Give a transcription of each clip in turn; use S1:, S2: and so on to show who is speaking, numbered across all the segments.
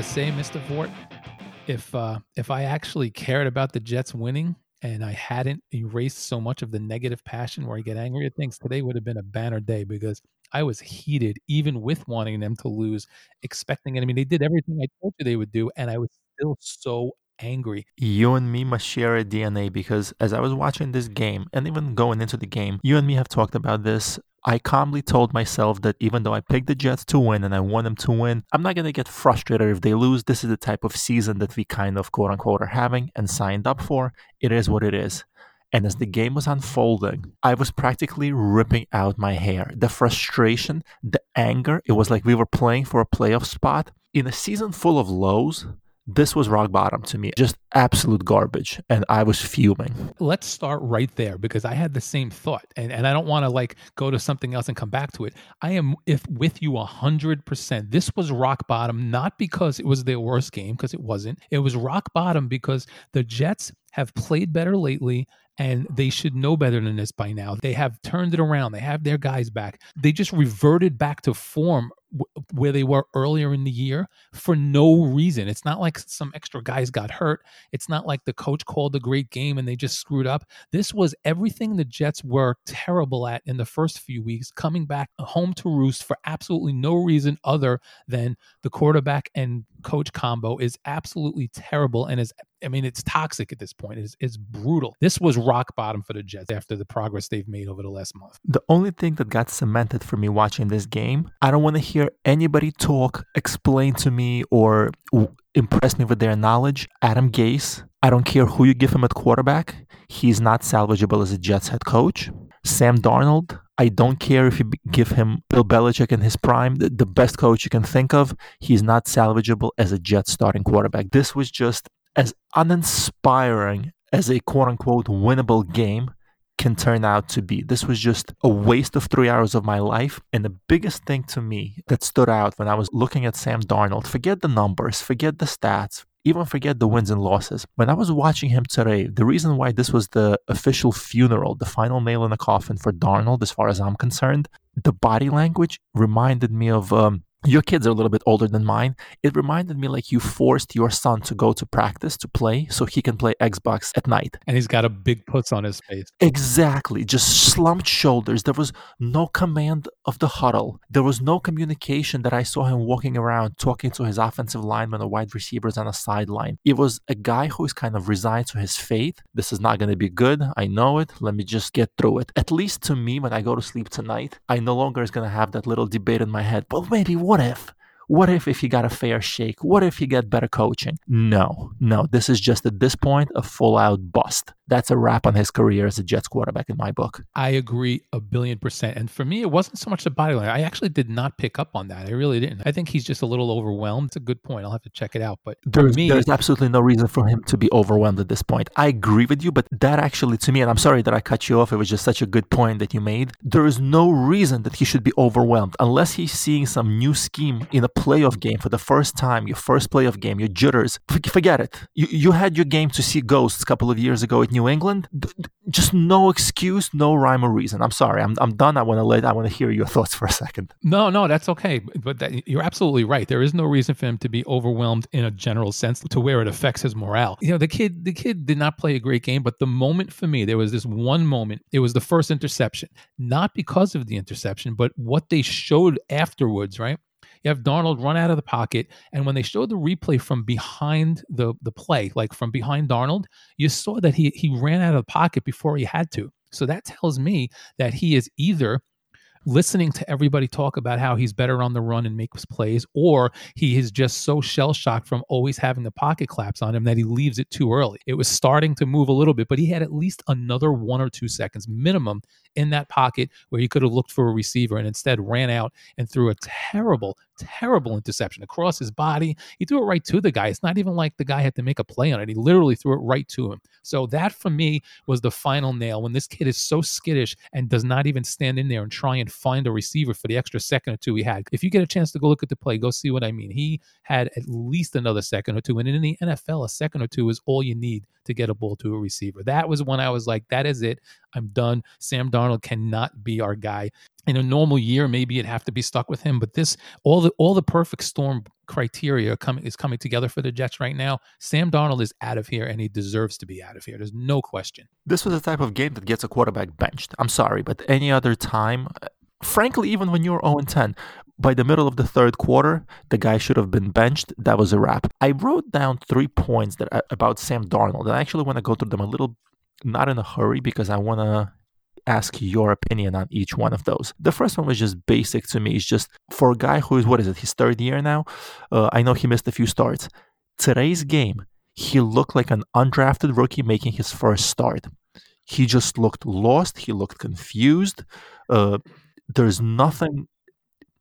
S1: gotta say, Mr. Vort, if uh, if I actually cared about the Jets winning and I hadn't erased so much of the negative passion where I get angry at things, today would have been a banner day because I was heated, even with wanting them to lose, expecting it. I mean, they did everything I told you they would do, and I was still so angry.
S2: You and me must share a DNA because as I was watching this game and even going into the game, you and me have talked about this. I calmly told myself that even though I picked the Jets to win and I want them to win, I'm not going to get frustrated if they lose. This is the type of season that we kind of quote unquote are having and signed up for. It is what it is. And as the game was unfolding, I was practically ripping out my hair. The frustration, the anger, it was like we were playing for a playoff spot. In a season full of lows, this was rock bottom to me. Just absolute garbage. And I was fuming.
S1: Let's start right there because I had the same thought. And, and I don't want to like go to something else and come back to it. I am if with you a hundred percent. This was rock bottom, not because it was their worst game, because it wasn't. It was rock bottom because the Jets have played better lately and they should know better than this by now. They have turned it around. They have their guys back. They just reverted back to form where they were earlier in the year for no reason. It's not like some extra guys got hurt. It's not like the coach called a great game and they just screwed up. This was everything the Jets were terrible at in the first few weeks, coming back home to roost for absolutely no reason other than the quarterback and coach combo is absolutely terrible and is I mean, it's toxic at this point. It's, it's brutal. This was rock bottom for the Jets after the progress they've made over the last month.
S2: The only thing that got cemented for me watching this game, I don't want to hear anybody talk, explain to me, or impress me with their knowledge. Adam Gase, I don't care who you give him at quarterback, he's not salvageable as a Jets head coach. Sam Darnold, I don't care if you give him Bill Belichick in his prime, the, the best coach you can think of, he's not salvageable as a Jets starting quarterback. This was just as uninspiring as a quote unquote winnable game can turn out to be. This was just a waste of three hours of my life. And the biggest thing to me that stood out when I was looking at Sam Darnold, forget the numbers, forget the stats, even forget the wins and losses. When I was watching him today, the reason why this was the official funeral, the final nail in the coffin for Darnold, as far as I'm concerned, the body language reminded me of um, your kids are a little bit older than mine. It reminded me like you forced your son to go to practice to play so he can play Xbox at night.
S1: And he's got a big puts on his face.
S2: Exactly. Just slumped shoulders. There was no command of the huddle. There was no communication that I saw him walking around talking to his offensive lineman or wide receivers on a sideline. It was a guy who is kind of resigned to his fate. This is not going to be good. I know it. Let me just get through it. At least to me, when I go to sleep tonight, I no longer is going to have that little debate in my head. But maybe what if? What if if he got a fair shake? What if he get better coaching? No, no. This is just at this point a full out bust that's a wrap on his career as a Jets quarterback in my book.
S1: I agree a billion percent. And for me, it wasn't so much the body language. I actually did not pick up on that. I really didn't. I think he's just a little overwhelmed. It's a good point. I'll have to check it out. But
S2: there's,
S1: me,
S2: there's absolutely no reason for him to be overwhelmed at this point. I agree with you, but that actually, to me, and I'm sorry that I cut you off. It was just such a good point that you made. There is no reason that he should be overwhelmed unless he's seeing some new scheme in a playoff game for the first time, your first playoff game, your jitters. Forget it. You, you had your game to see ghosts a couple of years ago at New England just no excuse, no rhyme or reason. I'm sorry. I'm, I'm done. I want to let I want to hear your thoughts for a second.
S1: No, no, that's okay. But that, you're absolutely right. There is no reason for him to be overwhelmed in a general sense to where it affects his morale. You know, the kid the kid did not play a great game, but the moment for me, there was this one moment. It was the first interception, not because of the interception, but what they showed afterwards. Right you have Darnold run out of the pocket, and when they showed the replay from behind the the play, like from behind Darnold, you saw that he he ran out of the pocket before he had to. So that tells me that he is either listening to everybody talk about how he's better on the run and makes plays, or he is just so shell shocked from always having the pocket claps on him that he leaves it too early. It was starting to move a little bit, but he had at least another one or two seconds minimum in that pocket where he could have looked for a receiver and instead ran out and threw a terrible, terrible interception across his body. He threw it right to the guy. It's not even like the guy had to make a play on it. He literally threw it right to him. So that for me was the final nail when this kid is so skittish and does not even stand in there and try and find a receiver for the extra second or two he had. If you get a chance to go look at the play, go see what I mean. He had at least another second or two. And in the NFL, a second or two is all you need to get a ball to a receiver. That was when I was like, that is it. I'm done. Sam Darnold cannot be our guy. In a normal year, maybe it'd have to be stuck with him, but this all the all the perfect storm criteria coming is coming together for the Jets right now. Sam Darnold is out of here, and he deserves to be out of here. There's no question.
S2: This was the type of game that gets a quarterback benched. I'm sorry, but any other time, frankly, even when you're 0 10, by the middle of the third quarter, the guy should have been benched. That was a wrap. I wrote down three points that uh, about Sam Darnold, and I actually want to go through them a little, not in a hurry, because I want to ask your opinion on each one of those. The first one was just basic to me. It's just for a guy who is what is it, his third year now. Uh, I know he missed a few starts. Today's game, he looked like an undrafted rookie making his first start. He just looked lost. He looked confused. Uh, there's nothing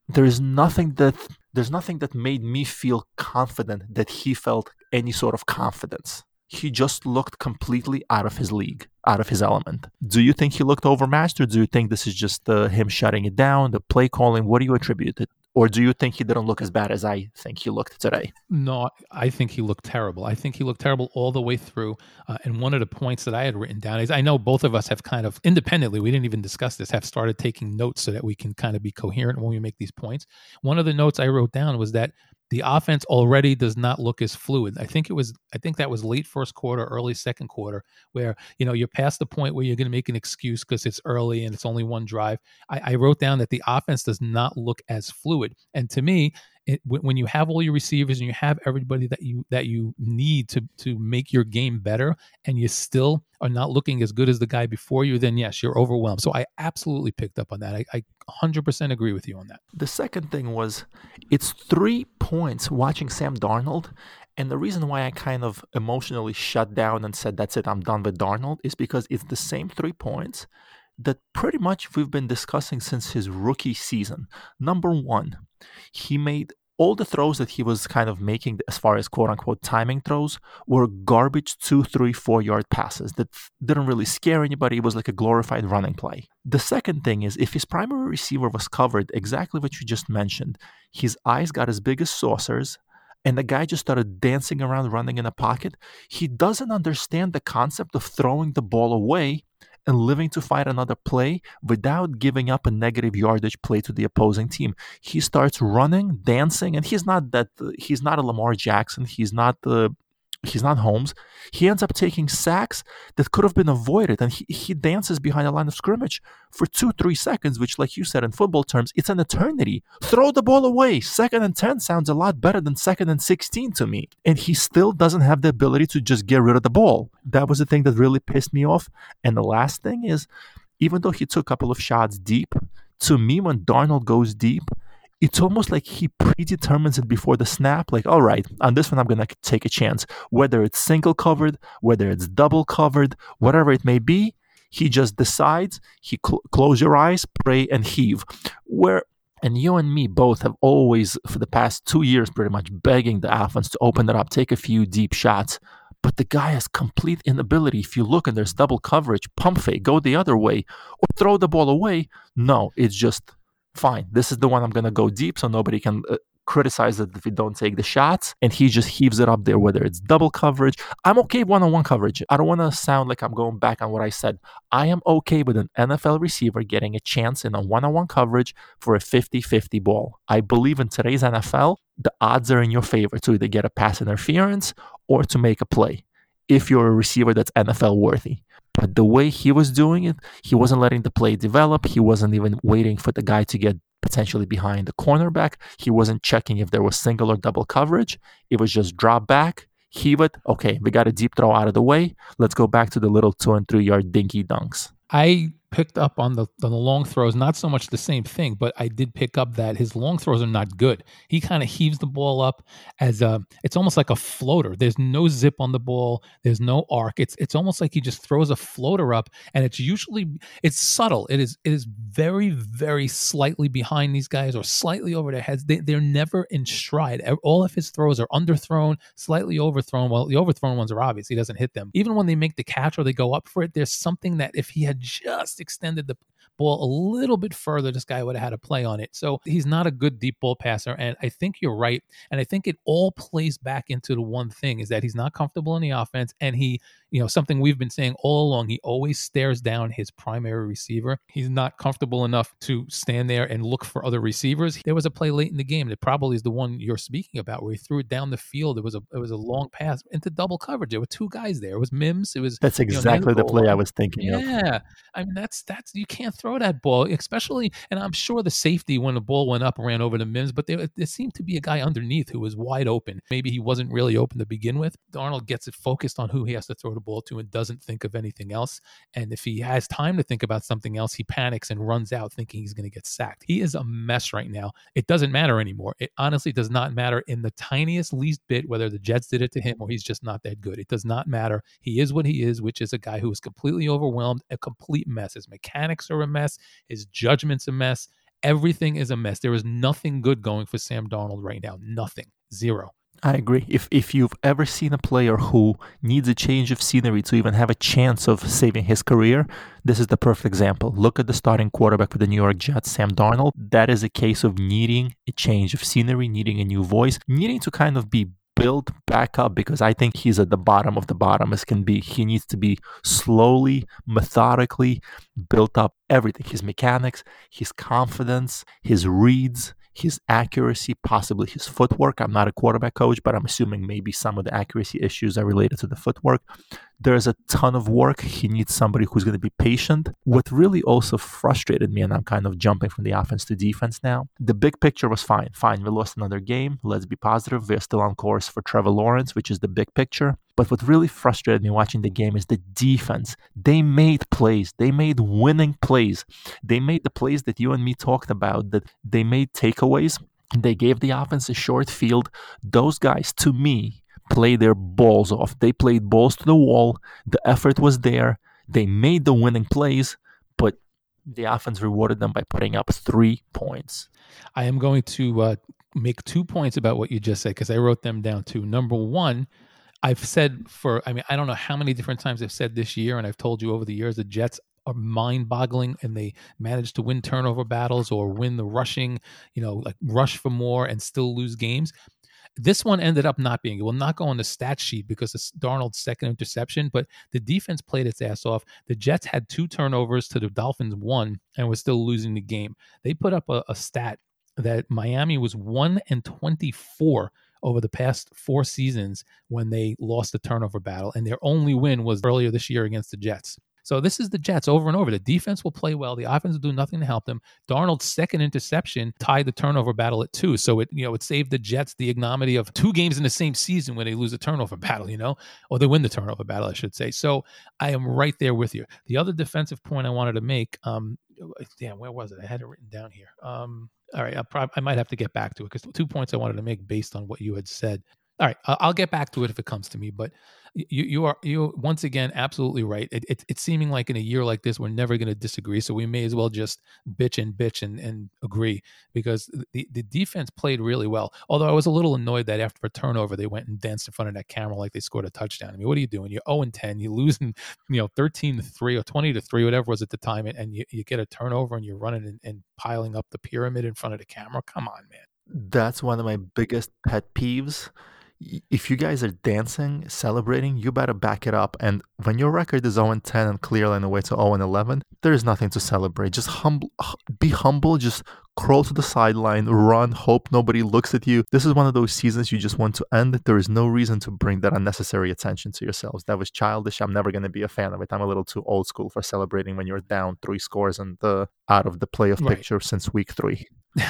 S2: there's nothing that there's nothing that made me feel confident that he felt any sort of confidence he just looked completely out of his league, out of his element. Do you think he looked overmatched, or do you think this is just uh, him shutting it down, the play calling? What do you attribute it? Or do you think he didn't look as bad as I think he looked today?
S1: No, I think he looked terrible. I think he looked terrible all the way through. Uh, and one of the points that I had written down is I know both of us have kind of independently, we didn't even discuss this, have started taking notes so that we can kind of be coherent when we make these points. One of the notes I wrote down was that the offense already does not look as fluid. I think it was I think that was late first quarter, early second quarter, where you know you're past the point where you're going to make an excuse because it's early and it's only one drive. I, I, wrote down that the offense does not look as fluid, and to me, it, when you have all your receivers and you have everybody that you that you need to to make your game better, and you still are not looking as good as the guy before you, then yes, you're overwhelmed. So I absolutely picked up on that. I, I 100% agree with you on that.
S2: The second thing was, it's three points watching Sam Darnold. And the reason why I kind of emotionally shut down and said, that's it, I'm done with Darnold, is because it's the same three points that pretty much we've been discussing since his rookie season. Number one, he made all the throws that he was kind of making as far as quote unquote timing throws were garbage two, three, four yard passes that didn't really scare anybody. It was like a glorified running play. The second thing is if his primary receiver was covered, exactly what you just mentioned, his eyes got as big as saucers and the guy just started dancing around running in a pocket. He doesn't understand the concept of throwing the ball away and living to fight another play without giving up a negative yardage play to the opposing team. He starts running, dancing, and he's not that uh, he's not a Lamar Jackson. He's not the he's not Holmes. He ends up taking sacks that could have been avoided, and he, he dances behind the line of scrimmage for two, three seconds, which, like you said in football terms, it's an eternity. Throw the ball away. Second and 10 sounds a lot better than second and 16 to me. And he still doesn't have the ability to just get rid of the ball. That was the thing that really pissed me off. And the last thing is, even though he took a couple of shots deep, to me, when Darnold goes deep, it's almost like he predetermines it before the snap. Like, all right, on this one, I'm going to take a chance. Whether it's single covered, whether it's double covered, whatever it may be, he just decides. He cl- close your eyes, pray, and heave. Where and you and me both have always, for the past two years, pretty much begging the offense to open it up, take a few deep shots. But the guy has complete inability. If you look and there's double coverage, pump fake, go the other way, or throw the ball away. No, it's just fine. This is the one I'm going to go deep so nobody can uh, criticize it if we don't take the shots. And he just heaves it up there, whether it's double coverage. I'm okay one on one coverage. I don't want to sound like I'm going back on what I said. I am okay with an NFL receiver getting a chance in a one on one coverage for a 50 50 ball. I believe in today's NFL, the odds are in your favor to either get a pass interference or to make a play if you're a receiver that's NFL worthy. But the way he was doing it, he wasn't letting the play develop. He wasn't even waiting for the guy to get potentially behind the cornerback. He wasn't checking if there was single or double coverage. It was just drop back, heave it. Okay, we got a deep throw out of the way. Let's go back to the little two and three yard dinky dunks.
S1: I picked up on the on the long throws, not so much the same thing, but I did pick up that his long throws are not good. He kind of heaves the ball up as a it's almost like a floater. There's no zip on the ball, there's no arc. It's it's almost like he just throws a floater up and it's usually it's subtle. It is it is very very slightly behind these guys or slightly over their heads. They they're never in stride. All of his throws are underthrown, slightly overthrown. Well, the overthrown ones are obvious. He doesn't hit them. Even when they make the catch or they go up for it, there's something that if he had just extended the ball a little bit further, this guy would have had a play on it. So he's not a good deep ball passer. And I think you're right. And I think it all plays back into the one thing is that he's not comfortable in the offense. And he, you know, something we've been saying all along, he always stares down his primary receiver. He's not comfortable enough to stand there and look for other receivers. There was a play late in the game that probably is the one you're speaking about where he threw it down the field. It was a it was a long pass into double coverage. There were two guys there. It was Mims. It was
S2: That's exactly you know, the play I was thinking
S1: yeah.
S2: of.
S1: Yeah. I mean that's that's you can't throw that ball, especially and I'm sure the safety when the ball went up ran over to Mims, but there, there seemed to be a guy underneath who was wide open. Maybe he wasn't really open to begin with. Darnold gets it focused on who he has to throw the ball to and doesn't think of anything else. And if he has time to think about something else, he panics and runs out thinking he's going to get sacked. He is a mess right now. It doesn't matter anymore. It honestly does not matter in the tiniest least bit whether the Jets did it to him or he's just not that good. It does not matter. He is what he is, which is a guy who is completely overwhelmed, a complete mess. His mechanics are a mess. His judgment's a mess. Everything is a mess. There is nothing good going for Sam Darnold right now. Nothing. Zero.
S2: I agree. If if you've ever seen a player who needs a change of scenery to even have a chance of saving his career, this is the perfect example. Look at the starting quarterback for the New York Jets, Sam Darnold. That is a case of needing a change of scenery, needing a new voice, needing to kind of be built back up because I think he's at the bottom of the bottom as can be. He needs to be slowly, methodically built up everything his mechanics, his confidence, his reads, his accuracy, possibly his footwork. I'm not a quarterback coach, but I'm assuming maybe some of the accuracy issues are related to the footwork. There's a ton of work. He needs somebody who's going to be patient. What really also frustrated me, and I'm kind of jumping from the offense to defense now, the big picture was fine. Fine, we lost another game. Let's be positive. We're still on course for Trevor Lawrence, which is the big picture. But what really frustrated me watching the game is the defense. They made plays. They made winning plays. They made the plays that you and me talked about, that they made takeaways. They gave the offense a short field. Those guys, to me, played their balls off. They played balls to the wall. The effort was there. They made the winning plays, but the offense rewarded them by putting up three points.
S1: I am going to uh, make two points about what you just said because I wrote them down too. Number one, I've said for, I mean, I don't know how many different times I've said this year, and I've told you over the years, the Jets are mind boggling and they manage to win turnover battles or win the rushing, you know, like rush for more and still lose games. This one ended up not being. It will not go on the stat sheet because it's Darnold's second interception, but the defense played its ass off. The Jets had two turnovers to the Dolphins one and was still losing the game. They put up a, a stat that Miami was one and twenty four over the past four seasons when they lost the turnover battle, and their only win was earlier this year against the Jets. So this is the Jets over and over. The defense will play well. The offense will do nothing to help them. Darnold's second interception tied the turnover battle at two. So it you know it saved the Jets the ignominy of two games in the same season when they lose a turnover battle, you know, or they win the turnover battle, I should say. So I am right there with you. The other defensive point I wanted to make, um, damn, where was it? I had it written down here. Um, all right, prob- i might have to get back to it because two points I wanted to make based on what you had said. All right, I'll get back to it if it comes to me. But you you are you once again absolutely right. It, it, it's seeming like in a year like this we're never going to disagree, so we may as well just bitch and bitch and, and agree because the the defense played really well. Although I was a little annoyed that after a turnover they went and danced in front of that camera like they scored a touchdown. I mean, what are you doing? You're 0 and 10. You're losing, you know, 13 to three or 20 to three, whatever was at the time, and, and you, you get a turnover and you're running and, and piling up the pyramid in front of the camera. Come on, man.
S2: That's one of my biggest pet peeves if you guys are dancing, celebrating, you better back it up. And when your record is 0 10 and clearly on the way to 0 11, there's nothing to celebrate. Just humble, be humble. Just crawl to the sideline, run, hope nobody looks at you. This is one of those seasons you just want to end. There is no reason to bring that unnecessary attention to yourselves. That was childish. I'm never going to be a fan of it. I'm a little too old school for celebrating when you're down three scores and the out of the playoff right. picture since week three.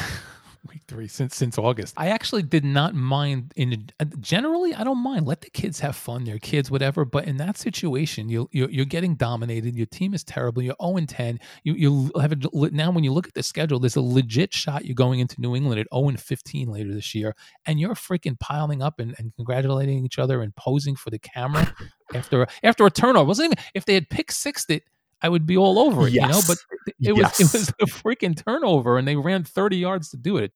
S1: week three since since August. I actually did not mind. In uh, generally, I don't mind. Let the kids have fun. They're kids, whatever. But in that situation, you you're, you're getting dominated. Your team is terrible. You're zero and ten. You you have a, now when you look at the schedule, there's a legit shot you're going into New England at zero and fifteen later this year, and you're freaking piling up and, and congratulating each other and posing for the camera after after a turnover. It wasn't even if they had pick sixed it I would be all over it, yes. you know. But it yes. was it was a freaking turnover, and they ran 30 yards to do it.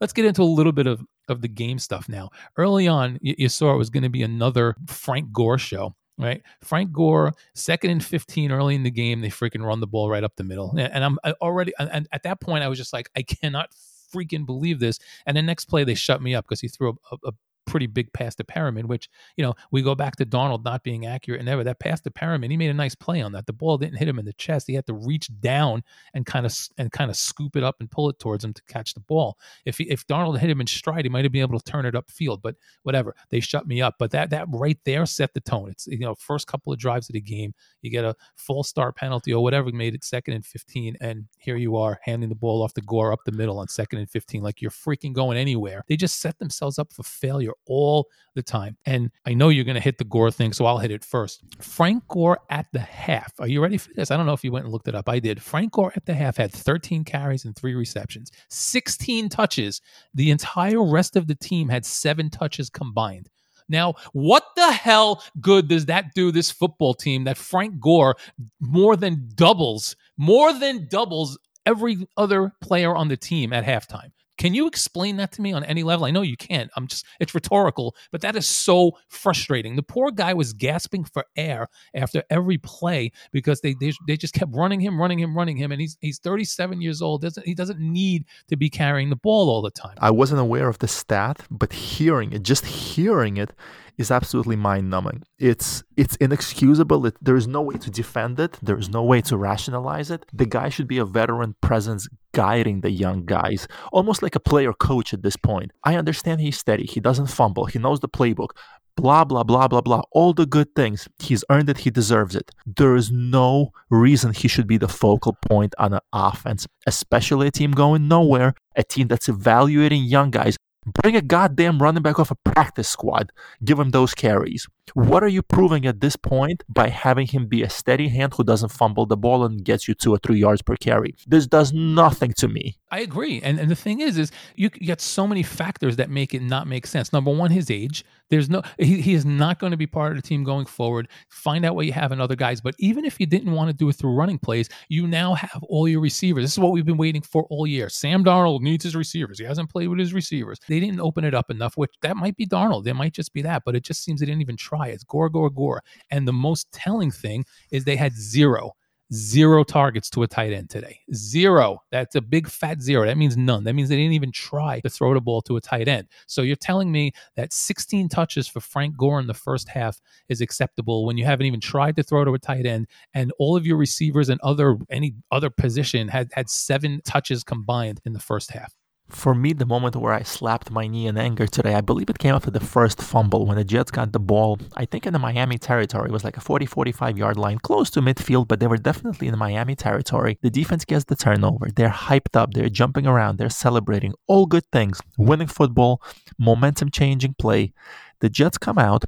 S1: Let's get into a little bit of of the game stuff now. Early on, you, you saw it was going to be another Frank Gore show. right? Frank Gore, second and 15 early in the game, they freaking run the ball right up the middle. And I'm already, and at that point, I was just like, I cannot freaking believe this. And the next play, they shut me up because he threw a, a, pretty big pass to Perriman, which, you know, we go back to Darnold not being accurate and ever. That pass to Perriman, he made a nice play on that. The ball didn't hit him in the chest. He had to reach down and kind of and kind of scoop it up and pull it towards him to catch the ball. If he, if Darnold hit him in stride, he might have been able to turn it upfield, but whatever. They shut me up. But that that right there set the tone. It's you know, first couple of drives of the game, you get a false start penalty or whatever made it second and 15 and here you are handing the ball off to Gore up the middle on second and 15 like you're freaking going anywhere. They just set themselves up for failure all the time. And I know you're going to hit the Gore thing, so I'll hit it first. Frank Gore at the half. Are you ready for this? I don't know if you went and looked it up. I did. Frank Gore at the half had 13 carries and three receptions, 16 touches. The entire rest of the team had seven touches combined. Now, what the hell good does that do this football team that Frank Gore more than doubles, more than doubles every other player on the team at halftime? Can you explain that to me on any level? I know you can't. I'm just, it's rhetorical, but that is so frustrating. The poor guy was gasping for air after every play because they, they, they just kept running him, running him, running him. And he's, he's 37 years old. Doesn't, he doesn't need to be carrying the ball all the time.
S2: I wasn't aware of the stat, but hearing it, just hearing it, is absolutely mind-numbing. It's it's inexcusable. It, there is no way to defend it. There is no way to rationalize it. The guy should be a veteran presence guiding the young guys, almost like a player coach at this point. I understand he's steady. He doesn't fumble. He knows the playbook. Blah blah blah blah blah. All the good things. He's earned it. He deserves it. There is no reason he should be the focal point on an offense, especially a team going nowhere, a team that's evaluating young guys Bring a goddamn running back off a practice squad. Give him those carries. What are you proving at this point by having him be a steady hand who doesn't fumble the ball and gets you two or three yards per carry? This does nothing to me.
S1: I agree. And and the thing is, is you get so many factors that make it not make sense. Number one, his age. There's no he, he is not going to be part of the team going forward. Find out what you have in other guys. But even if you didn't want to do it through running plays, you now have all your receivers. This is what we've been waiting for all year. Sam Darnold needs his receivers. He hasn't played with his receivers. They didn't open it up enough, which that might be Darnold. It might just be that, but it just seems they didn't even try. It's Gore, Gore, Gore. And the most telling thing is they had zero zero targets to a tight end today. Zero. That's a big fat zero. That means none. That means they didn't even try to throw the ball to a tight end. So you're telling me that 16 touches for Frank Gore in the first half is acceptable when you haven't even tried to throw to a tight end and all of your receivers and other any other position had had seven touches combined in the first half.
S2: For me, the moment where I slapped my knee in anger today, I believe it came after the first fumble when the Jets got the ball, I think in the Miami territory. It was like a 40 45 yard line, close to midfield, but they were definitely in the Miami territory. The defense gets the turnover. They're hyped up. They're jumping around. They're celebrating. All good things. Winning football, momentum changing play. The Jets come out.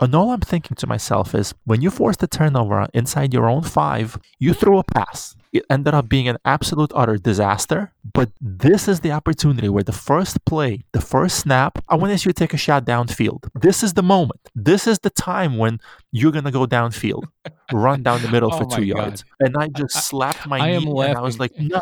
S2: And all I'm thinking to myself is when you force the turnover inside your own five, you throw a pass it ended up being an absolute utter disaster. But this is the opportunity where the first play, the first snap, I want to see you take a shot downfield. This is the moment. This is the time when you're gonna go downfield, run down the middle oh for two yards. And I just slapped my I, knee I and I was like, no.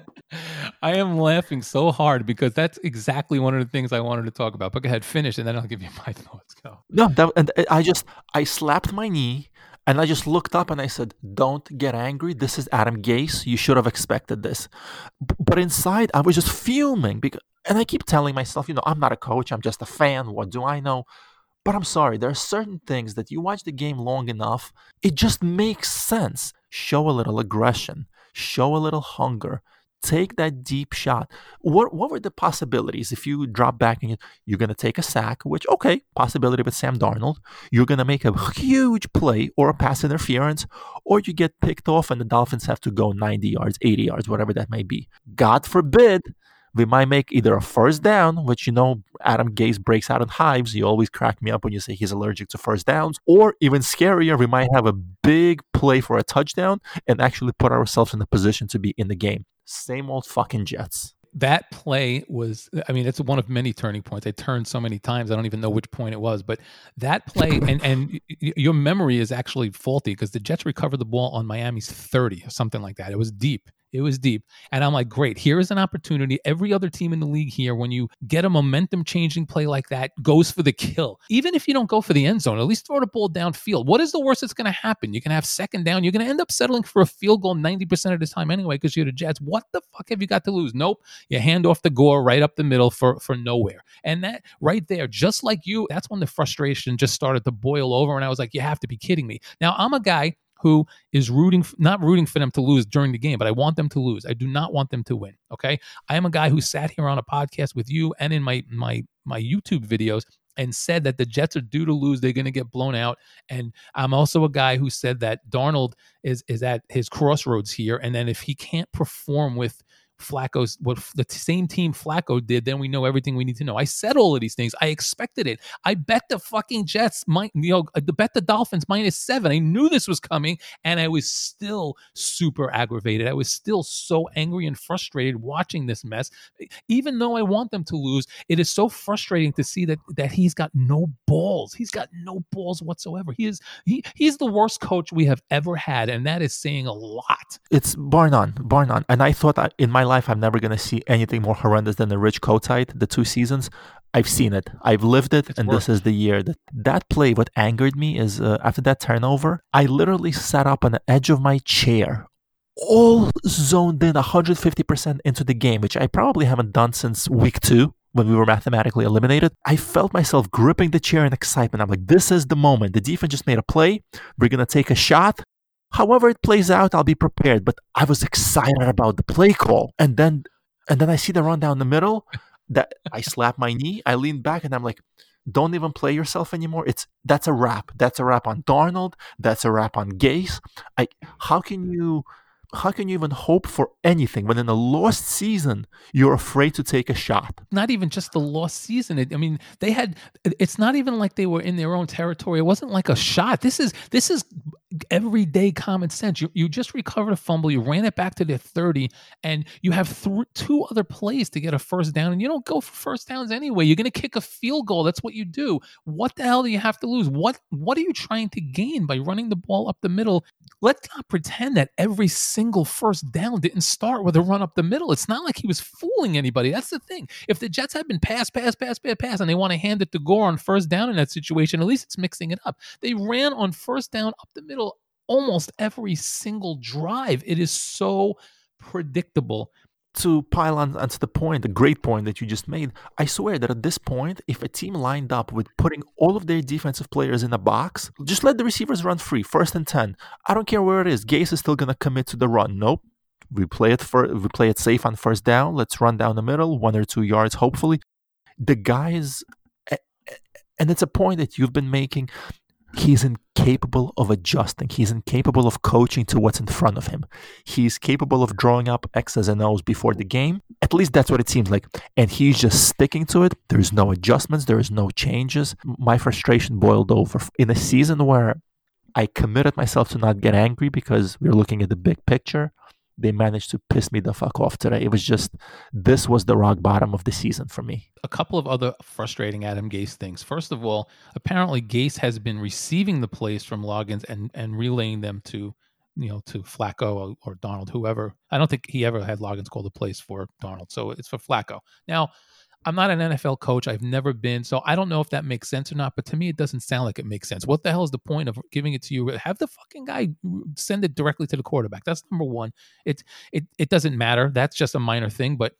S1: I am laughing so hard because that's exactly one of the things I wanted to talk about. But go ahead, finish, and then I'll give you my thoughts. Go.
S2: No, that, and I just I slapped my knee and I just looked up and I said, Don't get angry. This is Adam Gase. You should have expected this. But inside, I was just fuming. Because, and I keep telling myself, you know, I'm not a coach. I'm just a fan. What do I know? But I'm sorry, there are certain things that you watch the game long enough, it just makes sense. Show a little aggression, show a little hunger, take that deep shot. What what were the possibilities if you drop back and you're going to take a sack, which okay, possibility with Sam Darnold. You're going to make a huge play or a pass interference, or you get picked off and the Dolphins have to go 90 yards, 80 yards, whatever that may be. God forbid we might make either a first down, which you know Adam Gase breaks out in hives. You always crack me up when you say he's allergic to first downs. Or even scarier, we might have a big play for a touchdown and actually put ourselves in a position to be in the game. Same old fucking Jets.
S1: That play was, I mean, it's one of many turning points. I turned so many times, I don't even know which point it was. But that play, and and your memory is actually faulty because the Jets recovered the ball on Miami's 30 or something like that. It was deep It was deep. And I'm like, great, here is an opportunity. Every other team in the league here, when you get a momentum changing play like that, goes for the kill. Even if you don't go for the end zone, at least throw the ball downfield. What is the worst that's going to happen? You can have second down. You're going to end up settling for a field goal 90% of the time anyway because you're the Jets. What the fuck have you got to lose? Nope. You hand off the Gore right up the middle for, for nowhere. And that right there, just like you, that's when the frustration just started to boil over. And I was like, you have to be kidding me. Now, I'm a guy who is rooting, not rooting for them to lose during the game, but I want them to lose. I do not want them to win. Okay. I am a guy who sat here on a podcast with you and in my, my, my YouTube videos and said that the Jets are due to lose. They're going to get blown out. And I'm also a guy who said that Darnold is is at his crossroads here. And then if he can't perform with Flacco's what the same team Flacco did, then we know everything we need to know. I said all of these things. I expected it. I bet the fucking Jets might, you know, I bet the Dolphins minus seven. I knew this was coming, and I was still super aggravated. I was still so angry and frustrated watching this mess. Even though I want them to lose, it is so frustrating to see that that he's got no balls. He's got no balls whatsoever. He is he he's the worst coach we have ever had, and that is saying a lot.
S2: It's bar none, bar none. And I thought in my life I'm never going to see anything more horrendous than the Rich Kotite, the two seasons. I've seen it. I've lived it, it's and this is the year that that play. What angered me is uh, after that turnover, I literally sat up on the edge of my chair, all zoned in 150% into the game, which I probably haven't done since week two when we were mathematically eliminated. I felt myself gripping the chair in excitement. I'm like, this is the moment. The defense just made a play. We're going to take a shot. However it plays out, I'll be prepared. But I was excited about the play call. And then and then I see the run down the middle. That I slap my knee, I lean back and I'm like, don't even play yourself anymore. It's that's a wrap. That's a wrap on Darnold. That's a wrap on Gase. I how can you how can you even hope for anything when in a lost season you're afraid to take a shot?
S1: Not even just the lost season. I mean, they had. It's not even like they were in their own territory. It wasn't like a shot. This is this is everyday common sense. You you just recovered a fumble. You ran it back to the thirty, and you have th- two other plays to get a first down, and you don't go for first downs anyway. You're going to kick a field goal. That's what you do. What the hell do you have to lose? What what are you trying to gain by running the ball up the middle? Let's not pretend that every single first down didn't start with a run up the middle. It's not like he was fooling anybody. That's the thing. If the Jets had been pass, pass, pass, pass, pass, and they want to hand it to Gore on first down in that situation, at least it's mixing it up. They ran on first down up the middle almost every single drive. It is so predictable
S2: to pile on onto the point, the great point that you just made, I swear that at this point, if a team lined up with putting all of their defensive players in a box, just let the receivers run free, first and ten. I don't care where it is. Gase is still gonna commit to the run. Nope. We play it for we play it safe on first down. Let's run down the middle, one or two yards, hopefully. The guys and it's a point that you've been making he's incapable of adjusting. He's incapable of coaching to what's in front of him. He's capable of drawing up X's and O's before the game. At least that's what it seems like. And he's just sticking to it. There's no adjustments, there is no changes. My frustration boiled over in a season where I committed myself to not get angry because we we're looking at the big picture they managed to piss me the fuck off today. It was just this was the rock bottom of the season for me.
S1: A couple of other frustrating Adam Gase things. First of all, apparently Gase has been receiving the plays from Loggains and and relaying them to you know to Flacco or, or Darnold, whoever. I don't think he ever had Loggains call the plays for Darnold, so it's for Flacco. Now I'm not an NFL coach. I've never been. So I don't know if that makes sense or not. But to me, it doesn't sound like it makes sense. What the hell is the point of giving it to you? Have the fucking guy send it directly to the quarterback. That's number one. It it it doesn't matter. That's just a minor thing. But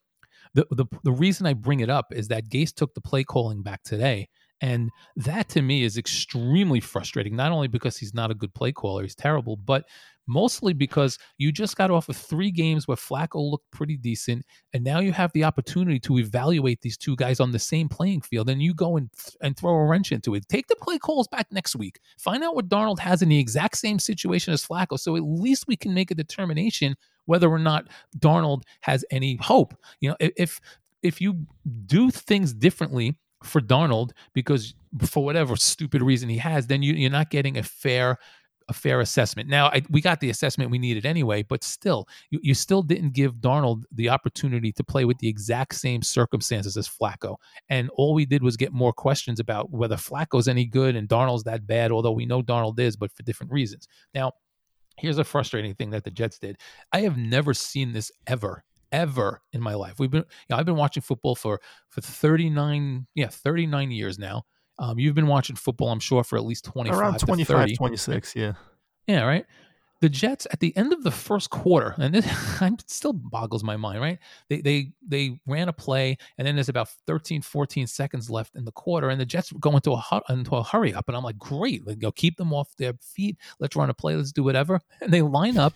S1: the the the reason I bring it up is that Gase took the play calling back today. And that to me is extremely frustrating, not only because he's not a good play caller, he's terrible, but mostly because you just got off of three games where Flacco looked pretty decent, and now you have the opportunity to evaluate these two guys on the same playing field, and you go and and throw a wrench into it. Take the play calls back next week. Find out what Darnold has in the exact same situation as Flacco, so at least we can make a determination whether or not Darnold has any hope. You know, if if you do things differently for Darnold because for whatever stupid reason he has, then you, you're not getting a fair a fair assessment. Now, I, we got the assessment we needed anyway, but still, you, you still didn't give Darnold the opportunity to play with the exact same circumstances as Flacco. And all we did was get more questions about whether Flacco's any good and Darnold's that bad, although we know Darnold is, but for different reasons. Now, Here's a frustrating thing that the Jets did. I have never seen this ever ever in my life. We've been, you know, I've been watching football for for 39, yeah, 39 years now. Um, you've been watching football, I'm sure, for at least 25
S2: around 25, 26, yeah.
S1: Yeah, right the Jets at the end of the first quarter, and this still boggles my mind, right? They they they ran a play, and then there's about 13, 14 seconds left in the quarter, and the Jets go into a into a hurry up, and I'm like, great, like, go keep them off their feet. Let's run a play. Let's do whatever. And they line up,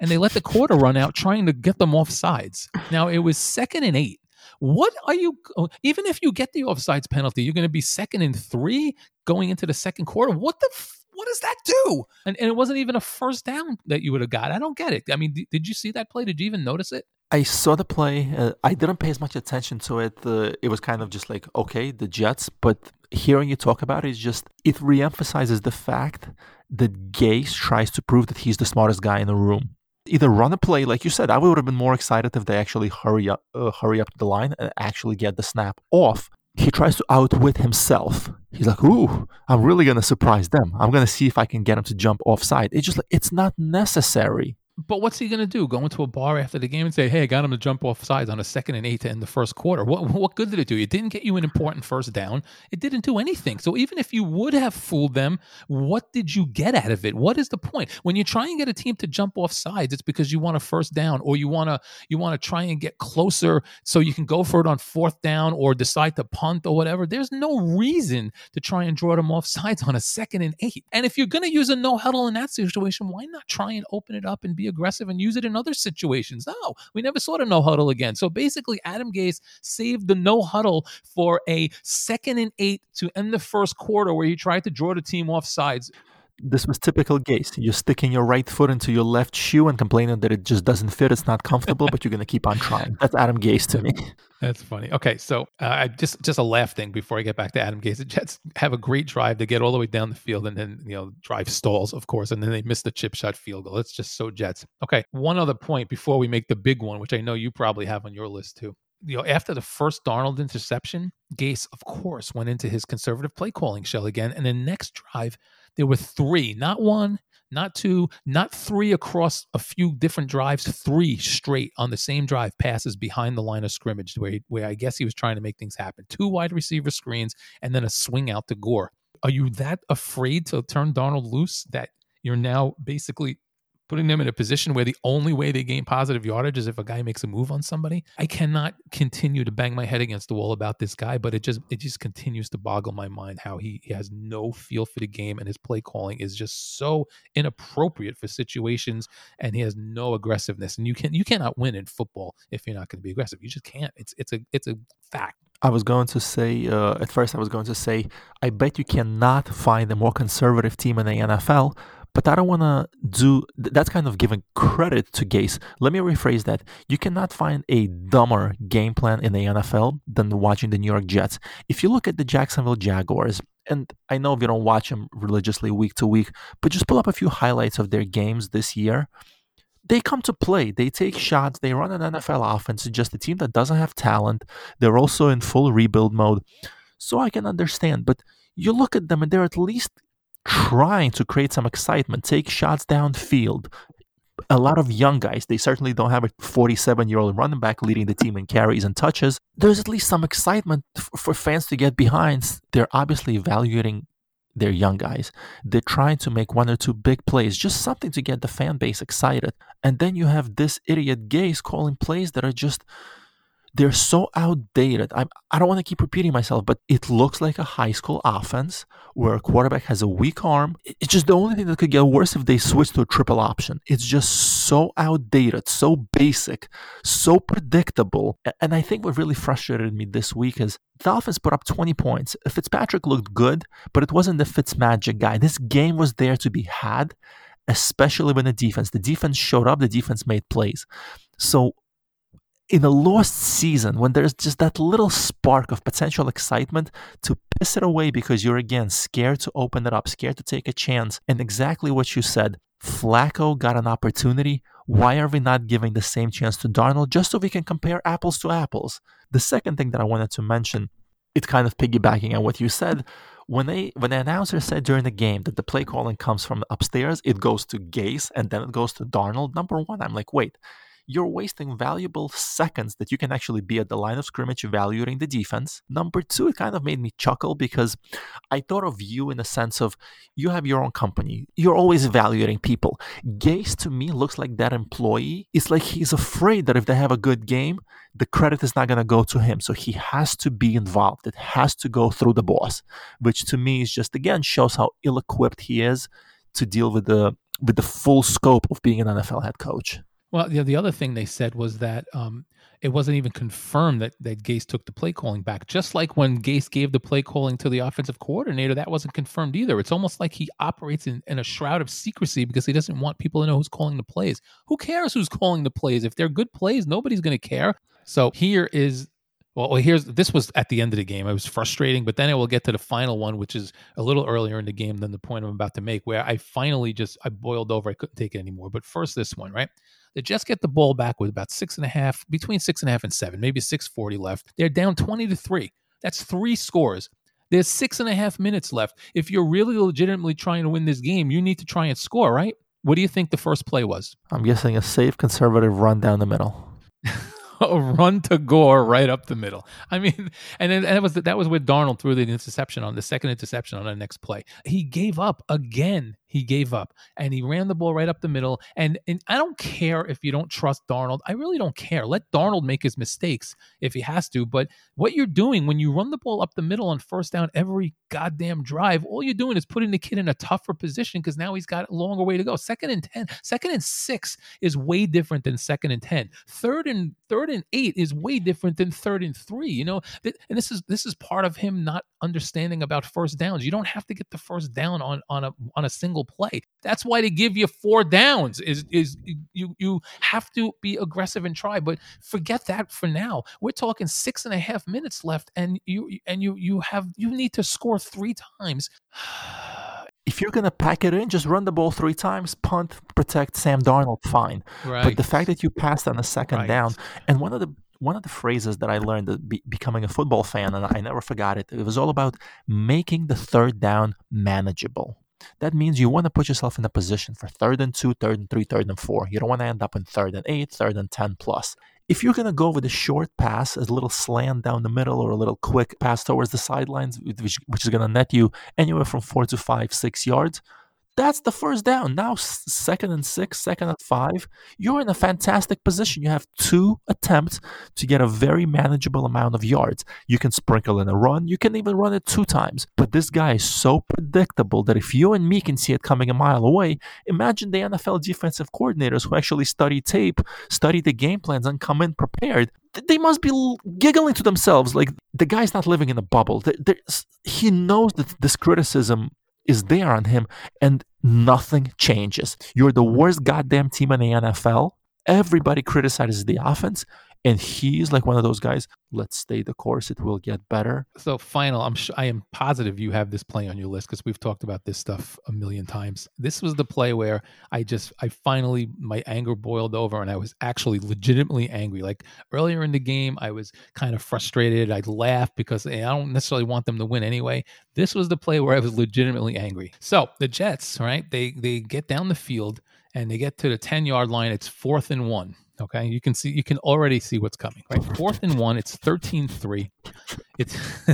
S1: and they let the quarter run out, trying to get them off sides. Now it was second and eight. What are you? Even if you get the offsides penalty, you're going to be second and three going into the second quarter. What the? what does that do? And, and it wasn't even a first down that you would have got. I don't get it. I mean, d- did you see that play? Did you even notice it?
S2: I saw the play. Uh, I didn't pay as much attention to it. Uh, it was kind of just like, okay, the Jets. But hearing you talk about it is just, it reemphasizes the fact that Gase tries to prove that he's the smartest guy in the room. Either run a play, like you said, I would have been more excited if they actually hurry up, uh, hurry up to the line and actually get the snap off he tries to outwit himself. He's like, "Ooh, I'm really gonna surprise them. I'm gonna see if I can get him to jump offside." It's just like it's not necessary.
S1: But what's he going to do? Go into a bar after the game and say, "Hey, I got him to jump off sides on a second and eight to end the first quarter." What what good did it do? It didn't get you an important first down. It didn't do anything. So even if you would have fooled them, what did you get out of it? What is the point? When you try and get a team to jump off sides, it's because you want a first down, or you want to you want to try and get closer so you can go for it on fourth down, or decide to punt or whatever. There's no reason to try and draw them off sides on a second and eight. And if you're going to use a no huddle in that situation, why not try and open it up and be aggressive and use it in other situations. No, we never saw the no huddle again. So basically, Adam Gase saved the no huddle for a second and eight to end the first quarter where he tried to draw the team off sides.
S2: This was typical Gase. You're sticking your right foot into your left shoe and complaining that it just doesn't fit. It's not comfortable, but you're going to keep on trying. That's Adam Gase to me.
S1: That's funny. Okay, so uh, just just a laugh thing before I get back to Adam Gase. The Jets have a great drive to get all the way down the field, and then you know drive stalls, of course, and then they miss the chip shot field goal. It's just so Jets. Okay, one other point before we make the big one, which I know you probably have on your list too you know, after the first Darnold interception, Gase, of course, went into his conservative play calling shell again. And the next drive, there were three, not one, not two, not three across a few different drives, three straight on the same drive passes behind the line of scrimmage, where, he, where I guess he was trying to make things happen. Two wide receiver screens and then a swing out to Gore. Are you that afraid to turn Darnold loose that you're now basically putting them in a position where the only way they gain positive yardage is if a guy makes a move on somebody. I cannot continue to bang my head against the wall about this guy, but it just it just continues to boggle my mind how he, he has no feel for the game and his play calling is just so inappropriate for situations and he has no aggressiveness. And you can you cannot win in football if you're not going to be aggressive. You just can't. It's it's a it's a fact.
S2: I was going to say, uh, at first, I was going to say, I bet you cannot find a more conservative team in the NFL but I don't want to do that's kind of giving credit to Gase. Let me rephrase that. You cannot find a dumber game plan in the NFL than watching the New York Jets. If you look at the Jacksonville Jaguars, and I know we don't watch them religiously week to week, but just pull up a few highlights of their games this year. They come to play. They take shots. They run an NFL offense. Just a team that doesn't have talent. They're also in full rebuild mode. So I can understand. But you look at them and they're at least trying to create some excitement, take shots downfield. A lot of young guys, they certainly don't have a 47 year old running back leading the team in carries and touches. There's at least some excitement f- for fans to get behind. They're obviously evaluating their young guys. They're trying to make one or two big plays, just something to get the fan base excited. And then you have this idiot Gase calling plays that are just they're so outdated. I'm, I don't want to keep repeating myself, but it looks like a high school offense where a quarterback has a weak arm. It's just the only thing that could get worse if they switch to a triple option. It's just so outdated, so basic, so predictable. And I think what really frustrated me this week is the offense put up 20 points. Fitzpatrick looked good, but it wasn't the Fitzmagic guy. This game was there to be had, especially when the defense. The defense showed up, the defense made plays. So in a lost season when there's just that little spark of potential excitement to piss it away because you're again scared to open it up, scared to take a chance. And exactly what you said, Flacco got an opportunity. Why are we not giving the same chance to Darnold just so we can compare apples to apples? The second thing that I wanted to mention, it's kind of piggybacking on what you said, when they when the announcer said during the game that the play calling comes from upstairs, it goes to Gase and then it goes to Darnold. Number one, I'm like, wait, you're wasting valuable seconds that you can actually be at the line of scrimmage evaluating the defense. Number two, it kind of made me chuckle because I thought of you in the sense of you have your own company. You're always evaluating people. Gase to me looks like that employee. It's like he's afraid that if they have a good game, the credit is not going to go to him. So he has to be involved. It has to go through the boss, which to me is just again shows how ill equipped he is to deal with the with the full scope of being an NFL head coach.
S1: Well, the other thing they said was that um, it wasn't even confirmed that, that Gase took the play calling back. Just like when Gase gave the play calling to the offensive coordinator, that wasn't confirmed either. It's almost like he operates in, in a shroud of secrecy because he doesn't want people to know who's calling the plays. Who cares who's calling the plays? If they're good plays, nobody's going to care. So here is well, here's this was at the end of the game. It was frustrating, but then I will get to the final one, which is a little earlier in the game than the point I'm about to make, where I finally just I boiled over. I couldn't take it anymore. But first, this one, right? The Jets get the ball back with about six and a half, between six and a half and seven, maybe six forty left. They're down twenty to three. That's three scores. There's six and a half minutes left. If you're really legitimately trying to win this game, you need to try and score, right? What do you think the first play was?
S2: I'm guessing a safe conservative run down the middle.
S1: a run to Gore right up the middle. I mean, and then that was that was with Darnold threw the interception on the second interception on the next play. He gave up again he gave up and he ran the ball right up the middle. And, and I don't care if you don't trust Darnold. I really don't care. Let Darnold make his mistakes if he has to. But what you're doing when you run the ball up the middle on first down every goddamn drive, all you're doing is putting the kid in a tougher position because now he's got a longer way to go. Second and 10, second and six is way different than second and 10. Third and third and eight is way different than third and three. You know, and this is this is part of him not understanding about first downs. You don't have to get the first down on on a on a single play. That's why they give you four downs. Is is you you have to be aggressive and try. But forget that for now. We're talking six and a half minutes left, and you and you you have you need to score three times.
S2: if you're gonna pack it in, just run the ball three times, punt, protect Sam Darnold, fine. Right. But the fact that you passed on the second right. down, and one of the one of the phrases that I learned be, becoming a football fan, and I never forgot it, it was all about making the third down manageable. That means you want to put yourself in a position for third and two, third and three, third and four. You don't want to end up in third and eight, third and 10 plus. If you're going to go with a short pass, a little slant down the middle, or a little quick pass towards the sidelines, which, which is going to net you anywhere from four to five, six yards, that's the first down. Now, second and six, second and five, you're in a fantastic position. You have two attempts to get a very manageable amount of yards. You can sprinkle in a run, you can even run it two times. But this guy is so predictable that if you and me can see it coming a mile away, imagine the NFL defensive coordinators who actually study tape, study the game plans, and come in prepared they must be giggling to themselves like the guy's not living in a bubble. he knows that this criticism is there on him and nothing changes. You're the worst goddamn team in the NFL. Everybody criticizes the offense, and he's like one of those guys. Let's stay the course; it will get better.
S1: So, final. I'm sh- I am positive you have this play on your list because we've talked about this stuff a million times. This was the play where I just, I finally, my anger boiled over, and I was actually legitimately angry. Like earlier in the game, I was kind of frustrated. I'd laugh because eh, I don't necessarily want them to win anyway. This was the play where I was legitimately angry. So the Jets, right? They they get down the field and they get to the 10 yard line. It's fourth and one Okay, you can see you can already see what's coming. Right, fourth and one. It's 13-3. It's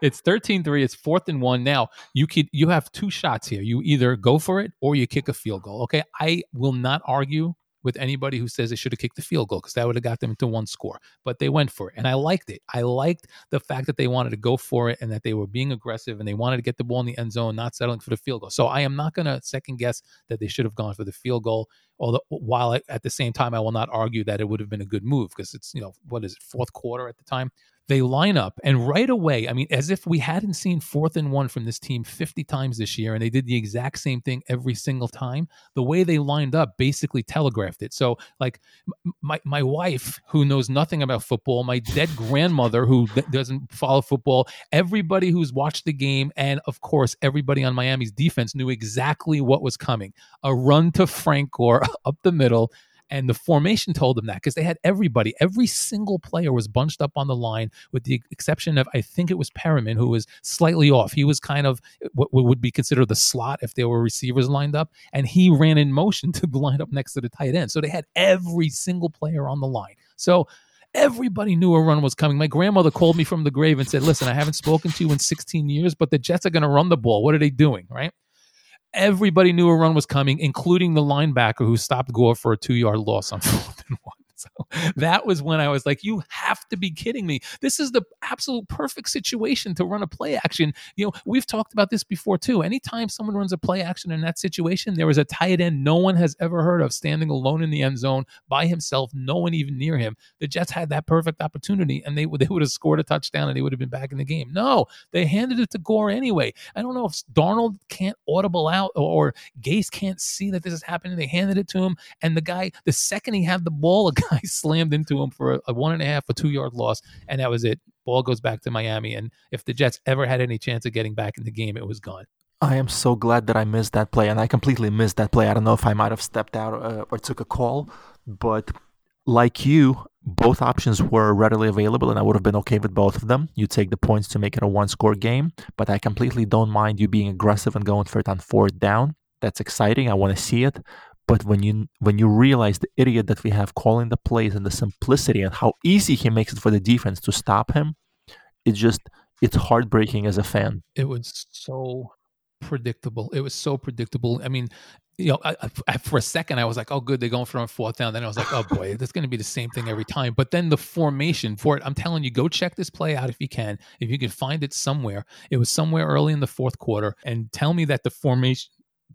S1: it's 13-3. It's fourth and one. Now you could you have two shots here. You either go for it or you kick a field goal. Okay, I will not argue with anybody who says they should have kicked the field goal because that would have got them into one score. But they went for it. And I liked it. I liked the fact that they wanted to go for it and that they were being aggressive and they wanted to get the ball in the end zone, not settling for the field goal. So I am not going to second guess that they should have gone for the field goal. Although, while I, at the same time, I will not argue that it would have been a good move because it's, you know, what is it, fourth quarter at the time? They line up and right away, I mean, as if we hadn't seen fourth and one from this team 50 times this year, and they did the exact same thing every single time. The way they lined up basically telegraphed it. So, like, my, my wife, who knows nothing about football, my dead grandmother, who doesn't follow football, everybody who's watched the game, and of course, everybody on Miami's defense knew exactly what was coming a run to Frank Gore up the middle And the formation told them that because they had everybody, every single player was bunched up on the line, with the exception of I think it was Perriman who was slightly off. He was kind of what would be considered the slot if there were receivers lined up, and he ran in motion to line up next to the tight end. So they had every single player on the line. So Everybody knew a run was coming. My grandmother called me from the grave and said, Listen, I haven't spoken to you in 16 years, but the Jets are going to run the ball. What are they doing? Right? Everybody knew a run was coming, including the linebacker who stopped Gore for a two yard loss on fourth and one. So that was when I was like, you have to be kidding me. This is the absolute perfect situation to run a play action. You know, we've talked about this before too. Anytime someone runs a play action in that situation, there was a tight end no one has ever heard of standing alone in the end zone by himself, no one even near him. The Jets had that perfect opportunity and they, they would have scored a touchdown and they would have been back in the game. No, they handed it to Gore anyway. I don't know if Darnold can't audible out or, or Gase can't see that this is happening. They handed it to him. And the guy, the second he had the ball, a guy slammed into him for a, a one and a half, a two yard loss, and that was it. Ball goes back to Miami. And if the Jets ever had any chance of getting back in the game, it was gone.
S2: I am so glad that I missed that play, and I completely missed that play. I don't know if I might have stepped out uh, or took a call, but like you, both options were readily available, and I would have been okay with both of them. You take the points to make it a one score game, but I completely don't mind you being aggressive and going for it on fourth down. That's exciting. I want to see it. But when you when you realize the idiot that we have calling the plays and the simplicity and how easy he makes it for the defense to stop him, it's just it's heartbreaking as a fan.
S1: It was so predictable. It was so predictable. I mean, you know, I, I, for a second I was like, "Oh, good, they're going for a fourth down." Then I was like, "Oh boy, that's going to be the same thing every time." But then the formation for it, I'm telling you, go check this play out if you can. If you can find it somewhere, it was somewhere early in the fourth quarter, and tell me that the formation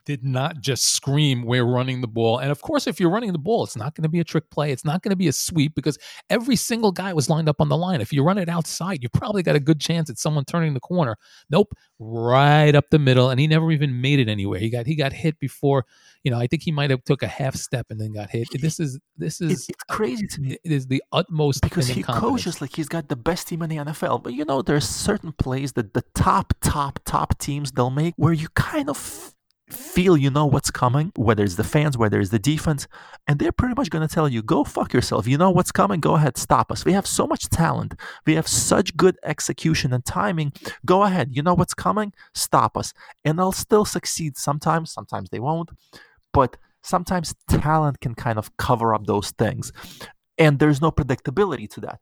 S1: did not just scream, We're running the ball. And of course, if you're running the ball, it's not going to be a trick play. It's not going to be a sweep because every single guy was lined up on the line. If you run it outside, you probably got a good chance at someone turning the corner. Nope, right up the middle. And he never even made it anywhere. He got he got hit before, you know, I think he might have took a half step and then got hit. This is this is
S2: it's crazy to me.
S1: It is the utmost
S2: because he coaches like he's got the best team in the NFL. But you know, there's certain plays that the top, top, top teams they'll make where you kind of feel you know what's coming, whether it's the fans, whether it's the defense, and they're pretty much going to tell you, go fuck yourself. You know what's coming, go ahead, stop us. We have so much talent. We have such good execution and timing. Go ahead, you know what's coming, stop us. And they'll still succeed sometimes, sometimes they won't. But sometimes talent can kind of cover up those things. And there's no predictability to that.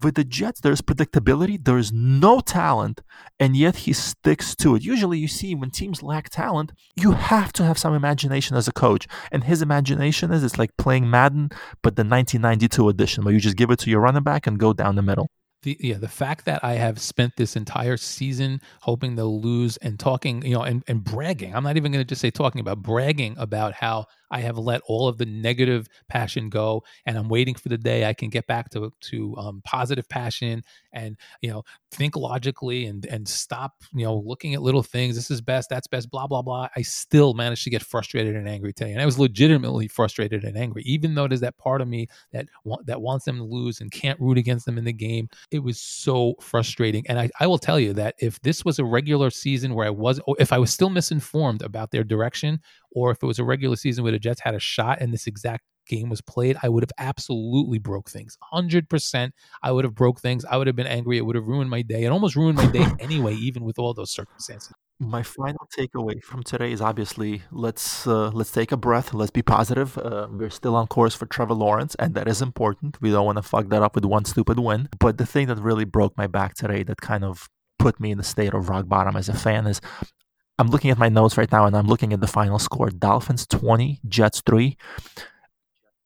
S2: With the Jets, there's predictability, there's no talent, and yet he sticks to it. Usually, you see when teams lack talent, you have to have some imagination as a coach. And his imagination is it's like playing Madden, but the 1992 edition, where you just give it to your running back and go down the middle
S1: the yeah the fact that I have spent this entire season hoping they'll lose and talking you know and, and bragging I'm not even going to just say talking about bragging about how I have let all of the negative passion go, and I'm waiting for the day I can get back to to um, positive passion and you know think logically and and stop you know looking at little things. This is best, that's best, blah blah blah. I still managed to get frustrated and angry today, and I was legitimately frustrated and angry, even though there's that part of me that that wants them to lose and can't root against them in the game. It was so frustrating, and I I will tell you that if this was a regular season where I was, if I was still misinformed about their direction or if it was a regular season where the Jets had a shot and this exact game was played, I would have absolutely broke things. 100%. I would have broke things. I would have been angry. It would have ruined my day. It almost ruined my day anyway, even with all those circumstances.
S2: My final takeaway from today is obviously let's uh, let's take a breath. Let's be positive. Uh, we're still on course for Trevor Lawrence, and that is important. We don't want to fuck that up with one stupid win. But the thing that really broke my back today, that kind of put me in the state of rock bottom as a fan, is I'm looking at my notes right now and I'm looking at the final score Dolphins 20, Jets 3.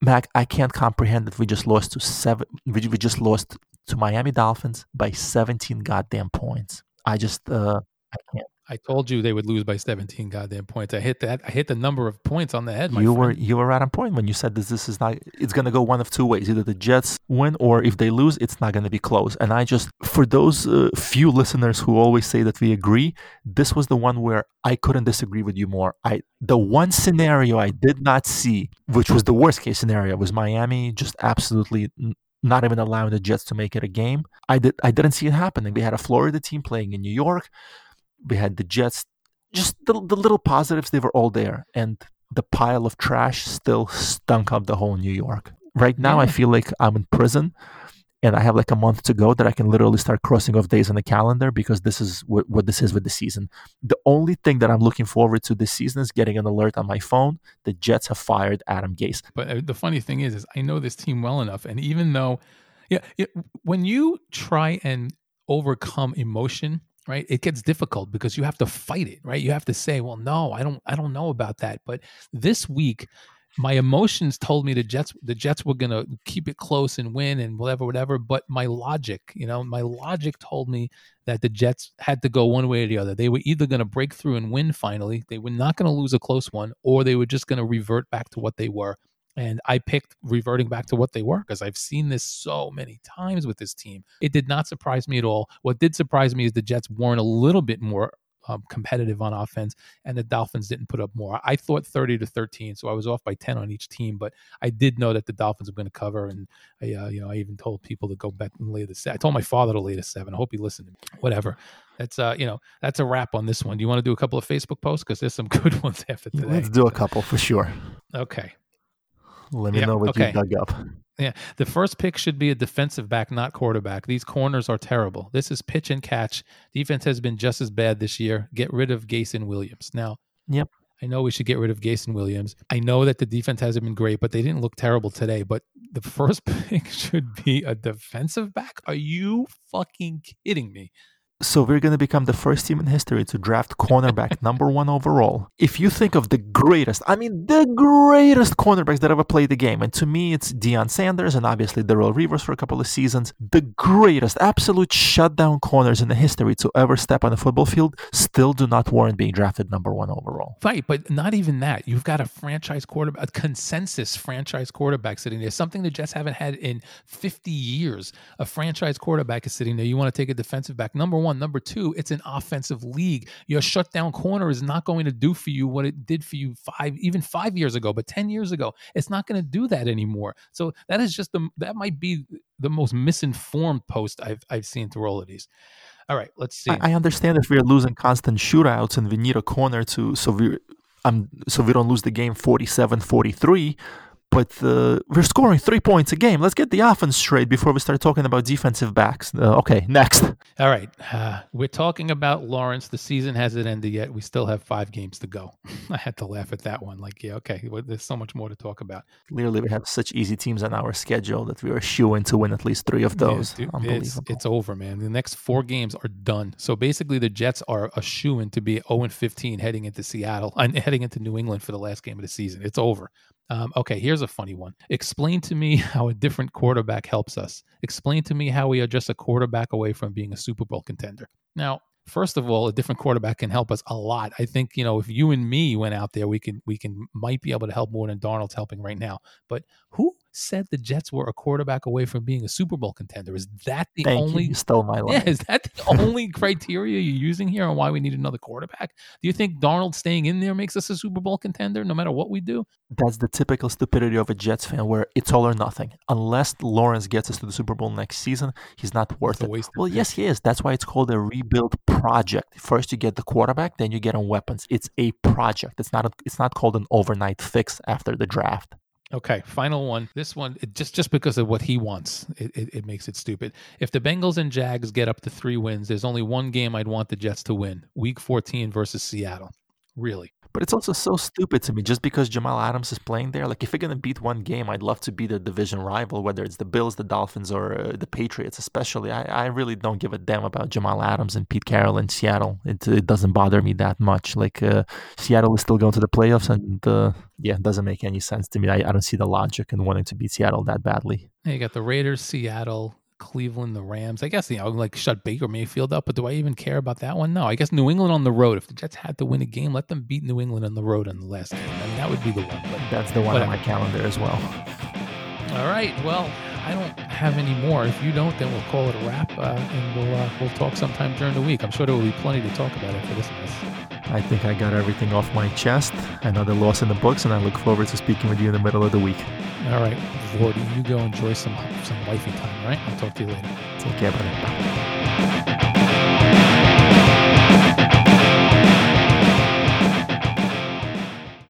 S2: Mac, I can't comprehend that we just lost to seven. We, we just lost to Miami Dolphins by 17 goddamn points. I just, uh, I can't.
S1: I told you they would lose by 17 goddamn points. I hit that. I hit the number of points on the head.
S2: you
S1: friend.
S2: were you were right on point when you said this. This is not. It's gonna go one of two ways. Either the Jets win, or if they lose, it's not gonna be close. And I just, for those uh, few listeners who always say that we agree, this was the one where I couldn't disagree with you more. I the one scenario I did not see, which was the worst case scenario, was Miami just absolutely not even allowing the Jets to make it a game. I did I didn't see it happening. They had a Florida team playing in New York we had the Jets. Just the, the little positives, they were all there. And the pile of trash still stunk up the whole New York. Right now, I feel like I'm in prison and I have like a month to go that I can literally start crossing off days on the calendar because this is what, what this is with the season. The only thing that I'm looking forward to this season is getting an alert on my phone. The Jets have fired Adam Gase.
S1: But uh, the funny thing is, is I know this team well enough, and even though, yeah, it, when you try and overcome emotion, right, it gets difficult because you have to fight it, right? You have to say, well, no, I don't, I don't know about that. But this week, my emotions told me the Jets, the Jets were gonna keep it close and win and whatever, whatever. But my logic, you know, my logic told me that the Jets had to go one way or the other. They were either going to break through and win finally, they were not going to lose a close one, or they were just going to revert back to what they were. And I picked reverting back to what they were because I've seen this so many times with this team. It did not surprise me at all. What did surprise me is the Jets weren't a little bit more um, competitive on offense, and the Dolphins didn't put up more. I thought 30 to 13, so I was off by 10 on each team, but I did know that the Dolphins were going to cover, and I, uh, you know, I even told people to go back and lay the set. I told my father to lay the seven. I hope he listened. to me. Whatever. That's uh, you know, that's a wrap on this one. Do you want to do a couple of Facebook posts because there's some good ones after today?
S2: Let's do a couple for sure.
S1: Okay.
S2: Let me know what
S1: okay.
S2: you dug up.
S1: Yeah, the first pick should be a defensive back, not quarterback. These corners are terrible. This is pitch and catch. Defense has been just as bad this year. Get rid of Gase and Williams. Now,
S2: Yep.
S1: I know we should get rid of Gase and Williams. I know that the defense hasn't been great, but they didn't look terrible today. But the first pick should be a defensive back. Are you fucking kidding me?
S2: So we're going to become the first team in history to draft cornerback number one overall. If you think of the greatest, I mean the greatest cornerbacks that ever played the game, and to me it's Deion Sanders and obviously Darrelle Revis for a couple of seasons, the greatest, absolute shutdown corners in the history to ever step on a football field still do not warrant being drafted number one overall.
S1: Right, but not even that. You've got a franchise quarterback, a consensus franchise quarterback sitting there. Something the Jets haven't had in 50 years. A franchise quarterback is sitting there. You want to take a defensive back. Number one. Number two, it's an offensive league. Your shutdown corner is not going to do for you what it did for you five, even five years ago, but 10 years ago. It's not going to do that anymore. So that is just the that might be the most misinformed post I've I've seen through all of these. All right, let's see.
S2: I, I understand if we're losing constant shootouts and we need a corner to so we um so we don't lose the game 47-43 but uh, we're scoring three points a game. Let's get the offense straight before we start talking about defensive backs. Uh, okay, next.
S1: All right. Uh, we're talking about Lawrence. The season hasn't ended yet. We still have five games to go. I had to laugh at that one. Like, yeah, okay. Well, there's so much more to talk about.
S2: Clearly, we have such easy teams on our schedule that we are shooing to win at least three of
S1: Yeah,
S2: those.
S1: dude,
S2: Unbelievable.
S1: it's, it's over, man. The next four games are done. So basically, the Jets are a shoe in to be 0 and 15 heading into Seattle and heading into New England for the last game of the season. It's over. Um, okay, here's a funny one. Explain to me how a different quarterback helps us. Explain to me how we are just a quarterback away from being a Super Bowl contender. Now, first of all, a different quarterback can help us a lot. I think you know if you and me went out there, we can we can might be able to help more than Darnold's helping right now. But who said the Jets were a quarterback away from being a Super Bowl contender? Is that the
S2: Thank
S1: only
S2: you. You stole my line.
S1: yeah, is that the only criteria you're using here on why we need another quarterback? Do you think Darnold staying in there makes us a Super Bowl contender no matter what we do?
S2: That's the typical stupidity of a Jets fan where it's all or nothing. Unless Lawrence gets us to the Super Bowl next season, he's not worth it. Well, yes, he is. That's why it's called a rebuild project. First you get the quarterback, then you get on weapons. It's a project. It's not a, it's not called an overnight fix after the draft.
S1: Okay, final one. This one, just just because of what he wants, it, it, it makes it stupid. If the Bengals and Jags get up to three wins, there's only one game I'd want the Jets to win: Week 14 versus Seattle. Really?
S2: But it's also so stupid to me just because Jamal Adams is playing there. Like, if you're going to beat one game, I'd love to beat a division rival, whether it's the Bills, the Dolphins, or uh, the Patriots, especially. I, I really don't give a damn about Jamal Adams and Pete Carroll in Seattle. It, it doesn't bother me that much. Like, uh, Seattle is still going to the playoffs, and uh, yeah, it doesn't make any sense to me. I, I don't see the logic in wanting to beat Seattle that badly.
S1: Hey, you got the Raiders, Seattle, Cleveland, the Rams. I guess you know, like shut Baker Mayfield up, but do I even care about that one? No. I guess New England on the road. If the Jets had to win a game, let them beat New England on the road on the last game. I mean, that would be the one. But
S2: That's the one
S1: Whatever.
S2: on my calendar as well.
S1: All right. Well, I don't have any more. If you don't, then we'll call it a wrap, uh, and we'll uh, we'll talk sometime during the week. I'm sure there will be plenty to talk about after this.
S2: I think I got everything off my chest. Another loss in the books, and I look forward to speaking with you in the middle of the week.
S1: All right, Vordy, you go enjoy some some wifey time. All right. I'll talk to you later.
S2: Take care, buddy.